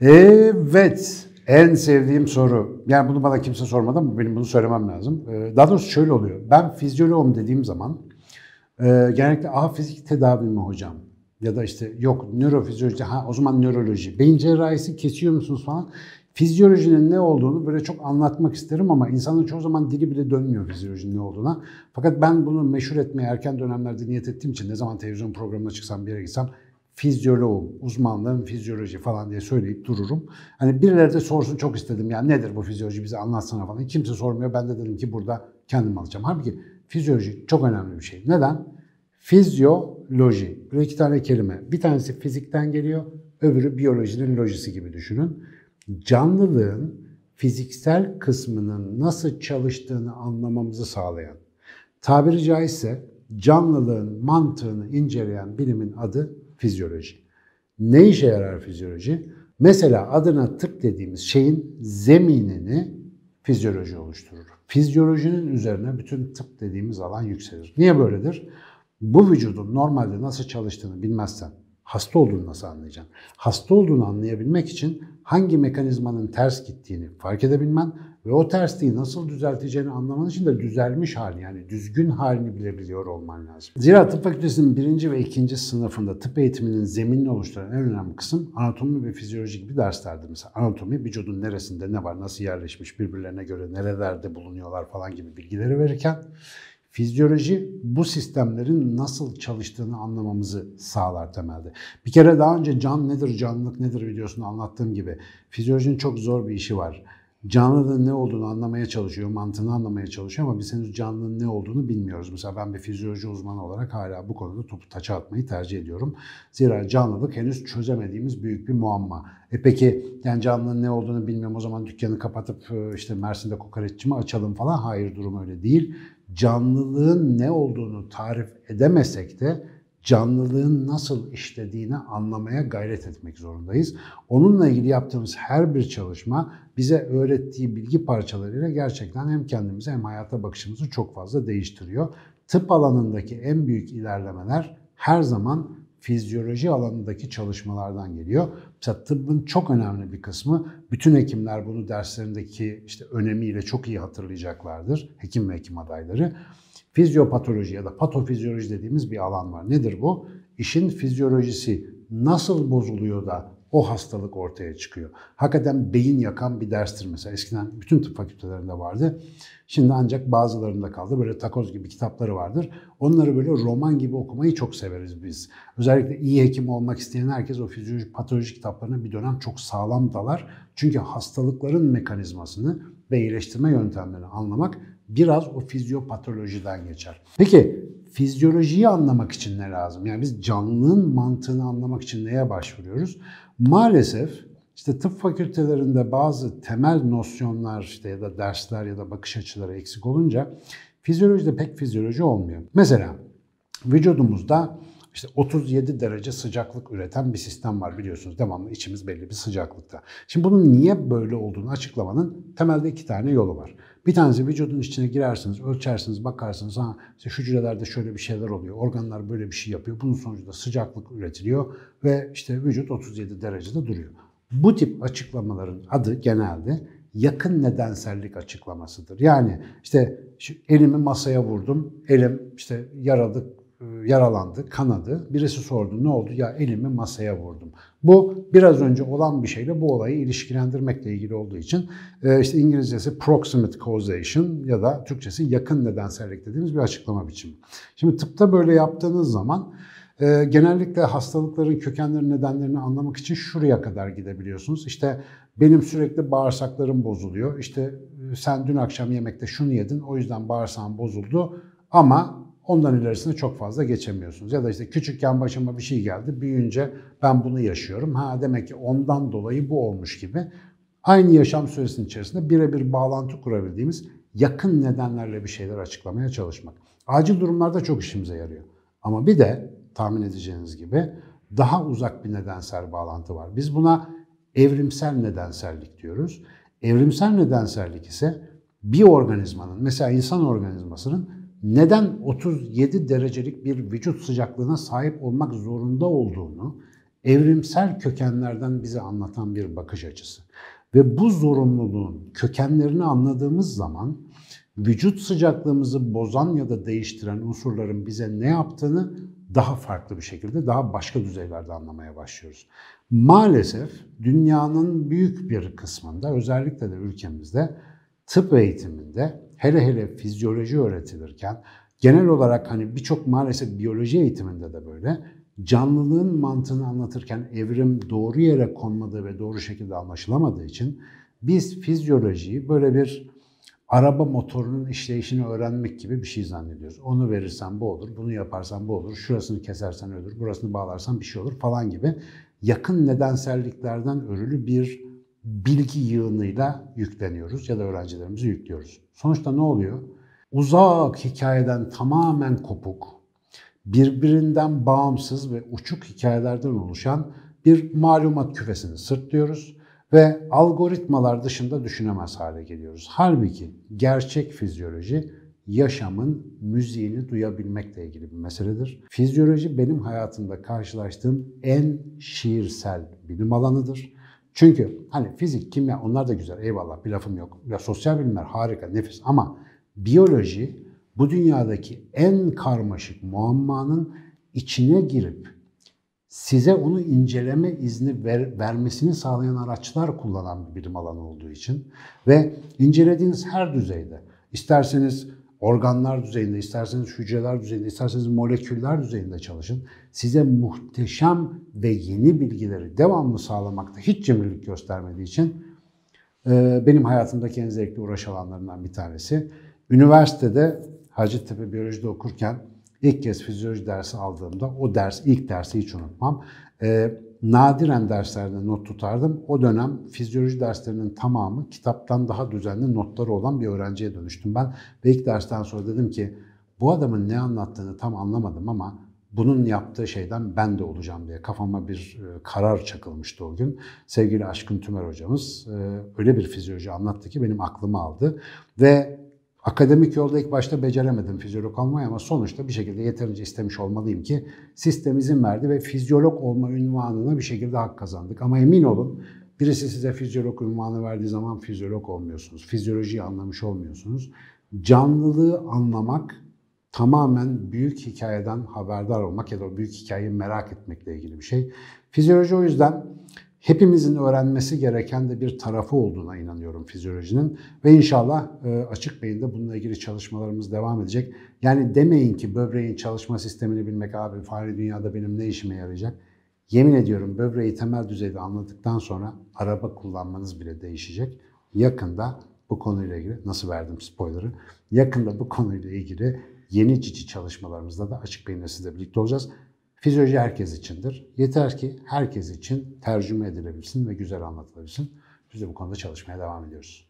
Evet, en sevdiğim soru. Yani bunu bana kimse sormadı ama benim bunu söylemem lazım. Ee, daha doğrusu şöyle oluyor. Ben fizyoloğum dediğim zaman e, genellikle aha fizik tedavi mi hocam? Ya da işte yok nörofizyoloji, ha o zaman nöroloji. Beyin cerrahisi kesiyor musunuz falan. Fizyolojinin ne olduğunu böyle çok anlatmak isterim ama insanın çoğu zaman dili bile dönmüyor fizyolojinin ne olduğuna. Fakat ben bunu meşhur etmeye erken dönemlerde niyet ettiğim için ne zaman televizyon programına çıksam bir yere gitsem fizyoloğum, uzmanlığım fizyoloji falan diye söyleyip dururum. Hani birileri de sorsun çok istedim ya nedir bu fizyoloji bize anlatsana falan. Kimse sormuyor. Ben de dedim ki burada kendim alacağım. Halbuki fizyoloji çok önemli bir şey. Neden? Fizyoloji. Böyle iki tane kelime. Bir tanesi fizikten geliyor, öbürü biyolojinin lojisi gibi düşünün. Canlılığın fiziksel kısmının nasıl çalıştığını anlamamızı sağlayan, tabiri caizse canlılığın mantığını inceleyen bilimin adı fizyoloji. Ne işe yarar fizyoloji? Mesela adına tıp dediğimiz şeyin zeminini fizyoloji oluşturur. Fizyolojinin üzerine bütün tıp dediğimiz alan yükselir. Niye böyledir? Bu vücudun normalde nasıl çalıştığını bilmezsen hasta olduğunu nasıl anlayacaksın? Hasta olduğunu anlayabilmek için hangi mekanizmanın ters gittiğini fark edebilmen ve o tersliği nasıl düzelteceğini anlaman için de düzelmiş hali yani düzgün halini bilebiliyor olman lazım. Zira tıp fakültesinin birinci ve ikinci sınıfında tıp eğitiminin zeminini oluşturan en önemli kısım anatomi ve fizyoloji gibi derslerdir. Mesela anatomi vücudun neresinde ne var, nasıl yerleşmiş, birbirlerine göre nerelerde bulunuyorlar falan gibi bilgileri verirken Fizyoloji bu sistemlerin nasıl çalıştığını anlamamızı sağlar temelde. Bir kere daha önce can nedir, canlılık nedir videosunu anlattığım gibi fizyolojinin çok zor bir işi var. Canlılığın ne olduğunu anlamaya çalışıyor, mantığını anlamaya çalışıyor ama biz henüz canlının ne olduğunu bilmiyoruz. Mesela ben bir fizyoloji uzmanı olarak hala bu konuda topu taça atmayı tercih ediyorum. Zira canlılık henüz çözemediğimiz büyük bir muamma. E peki yani canlının ne olduğunu bilmiyorum o zaman dükkanı kapatıp işte Mersin'de kokoreççi mi açalım falan? Hayır durum öyle değil canlılığın ne olduğunu tarif edemesek de canlılığın nasıl işlediğini anlamaya gayret etmek zorundayız. Onunla ilgili yaptığımız her bir çalışma bize öğrettiği bilgi parçalarıyla gerçekten hem kendimizi hem hayata bakışımızı çok fazla değiştiriyor. Tıp alanındaki en büyük ilerlemeler her zaman fizyoloji alanındaki çalışmalardan geliyor. Mesela tıbbın çok önemli bir kısmı, bütün hekimler bunu derslerindeki işte önemiyle çok iyi hatırlayacaklardır, hekim ve hekim adayları. Fizyopatoloji ya da patofizyoloji dediğimiz bir alan var. Nedir bu? İşin fizyolojisi nasıl bozuluyor da o hastalık ortaya çıkıyor. Hakikaten beyin yakan bir derstir mesela. Eskiden bütün tıp fakültelerinde vardı. Şimdi ancak bazılarında kaldı. Böyle takoz gibi kitapları vardır. Onları böyle roman gibi okumayı çok severiz biz. Özellikle iyi hekim olmak isteyen herkes o fizyoloji, patoloji kitaplarına bir dönem çok sağlam dalar. Çünkü hastalıkların mekanizmasını ve iyileştirme yöntemlerini anlamak biraz o fizyopatolojiden geçer. Peki fizyolojiyi anlamak için ne lazım? Yani biz canlının mantığını anlamak için neye başvuruyoruz? Maalesef işte tıp fakültelerinde bazı temel nosyonlar işte ya da dersler ya da bakış açıları eksik olunca fizyolojide pek fizyoloji olmuyor. Mesela vücudumuzda işte 37 derece sıcaklık üreten bir sistem var biliyorsunuz. Devamlı içimiz belli bir sıcaklıkta. Şimdi bunun niye böyle olduğunu açıklamanın temelde iki tane yolu var. Bir tanesi vücudun içine girersiniz, ölçersiniz, bakarsınız. Ha, işte hücrelerde şöyle bir şeyler oluyor. Organlar böyle bir şey yapıyor. Bunun sonucunda sıcaklık üretiliyor ve işte vücut 37 derecede duruyor. Bu tip açıklamaların adı genelde yakın nedensellik açıklamasıdır. Yani işte elimi masaya vurdum, elim işte yaralı, yaralandı, kanadı. Birisi sordu ne oldu? Ya elimi masaya vurdum. Bu biraz önce olan bir şeyle bu olayı ilişkilendirmekle ilgili olduğu için e, işte İngilizcesi proximate causation ya da Türkçesi yakın nedensellik dediğimiz bir açıklama biçimi. Şimdi tıpta böyle yaptığınız zaman e, genellikle hastalıkların kökenleri nedenlerini anlamak için şuraya kadar gidebiliyorsunuz. İşte benim sürekli bağırsaklarım bozuluyor. İşte sen dün akşam yemekte şunu yedin o yüzden bağırsağın bozuldu ama Ondan ilerisine çok fazla geçemiyorsunuz. Ya da işte küçükken başıma bir şey geldi, büyüyünce ben bunu yaşıyorum. Ha demek ki ondan dolayı bu olmuş gibi. Aynı yaşam süresinin içerisinde birebir bağlantı kurabildiğimiz yakın nedenlerle bir şeyler açıklamaya çalışmak. Acil durumlarda çok işimize yarıyor. Ama bir de tahmin edeceğiniz gibi daha uzak bir nedensel bağlantı var. Biz buna evrimsel nedensellik diyoruz. Evrimsel nedensellik ise bir organizmanın, mesela insan organizmasının neden 37 derecelik bir vücut sıcaklığına sahip olmak zorunda olduğunu evrimsel kökenlerden bize anlatan bir bakış açısı. Ve bu zorunluluğun kökenlerini anladığımız zaman vücut sıcaklığımızı bozan ya da değiştiren unsurların bize ne yaptığını daha farklı bir şekilde, daha başka düzeylerde anlamaya başlıyoruz. Maalesef dünyanın büyük bir kısmında, özellikle de ülkemizde tıp eğitiminde hele hele fizyoloji öğretilirken genel olarak hani birçok maalesef biyoloji eğitiminde de böyle canlılığın mantığını anlatırken evrim doğru yere konmadığı ve doğru şekilde anlaşılamadığı için biz fizyolojiyi böyle bir araba motorunun işleyişini öğrenmek gibi bir şey zannediyoruz. Onu verirsen bu olur, bunu yaparsan bu olur, şurasını kesersen ölür, burasını bağlarsan bir şey olur falan gibi yakın nedenselliklerden örülü bir bilgi yığınıyla yükleniyoruz ya da öğrencilerimizi yüklüyoruz. Sonuçta ne oluyor? Uzak hikayeden tamamen kopuk, birbirinden bağımsız ve uçuk hikayelerden oluşan bir malumat küfesini sırtlıyoruz ve algoritmalar dışında düşünemez hale geliyoruz. Halbuki gerçek fizyoloji yaşamın müziğini duyabilmekle ilgili bir meseledir. Fizyoloji benim hayatımda karşılaştığım en şiirsel bilim alanıdır. Çünkü hani fizik, kimya onlar da güzel eyvallah bir lafım yok. Ya sosyal bilimler harika, nefis ama biyoloji bu dünyadaki en karmaşık muammanın içine girip size onu inceleme izni ver, vermesini sağlayan araçlar kullanan bir bilim alanı olduğu için ve incelediğiniz her düzeyde isterseniz organlar düzeyinde, isterseniz hücreler düzeyinde, isterseniz moleküller düzeyinde çalışın. Size muhteşem ve yeni bilgileri devamlı sağlamakta hiç cimrilik göstermediği için benim hayatımdaki en zevkli uğraş alanlarından bir tanesi. Üniversitede Hacettepe Biyoloji'de okurken ilk kez fizyoloji dersi aldığımda o ders, ilk dersi hiç unutmam. Ee, nadiren derslerde not tutardım. O dönem fizyoloji derslerinin tamamı kitaptan daha düzenli notları olan bir öğrenciye dönüştüm ben. Ve ilk dersten sonra dedim ki bu adamın ne anlattığını tam anlamadım ama bunun yaptığı şeyden ben de olacağım diye kafama bir e, karar çakılmıştı o gün. Sevgili Aşkın Tümer hocamız e, öyle bir fizyoloji anlattı ki benim aklımı aldı. Ve Akademik yolda ilk başta beceremedim fizyolog olmayı ama sonuçta bir şekilde yeterince istemiş olmalıyım ki sistem izin verdi ve fizyolog olma ünvanına bir şekilde hak kazandık. Ama emin olun birisi size fizyolog ünvanı verdiği zaman fizyolog olmuyorsunuz. Fizyolojiyi anlamış olmuyorsunuz. Canlılığı anlamak tamamen büyük hikayeden haberdar olmak ya da büyük hikayeyi merak etmekle ilgili bir şey. Fizyoloji o yüzden hepimizin öğrenmesi gereken de bir tarafı olduğuna inanıyorum fizyolojinin. Ve inşallah e, açık beyinde bununla ilgili çalışmalarımız devam edecek. Yani demeyin ki böbreğin çalışma sistemini bilmek abi fani dünyada benim ne işime yarayacak. Yemin ediyorum böbreği temel düzeyde anladıktan sonra araba kullanmanız bile değişecek. Yakında bu konuyla ilgili, nasıl verdim spoiler'ı, yakında bu konuyla ilgili yeni cici çalışmalarımızda da açık beyinle sizle birlikte olacağız. Fizyoloji herkes içindir. Yeter ki herkes için tercüme edilebilsin ve güzel anlatılabilsin. Biz de bu konuda çalışmaya devam ediyoruz.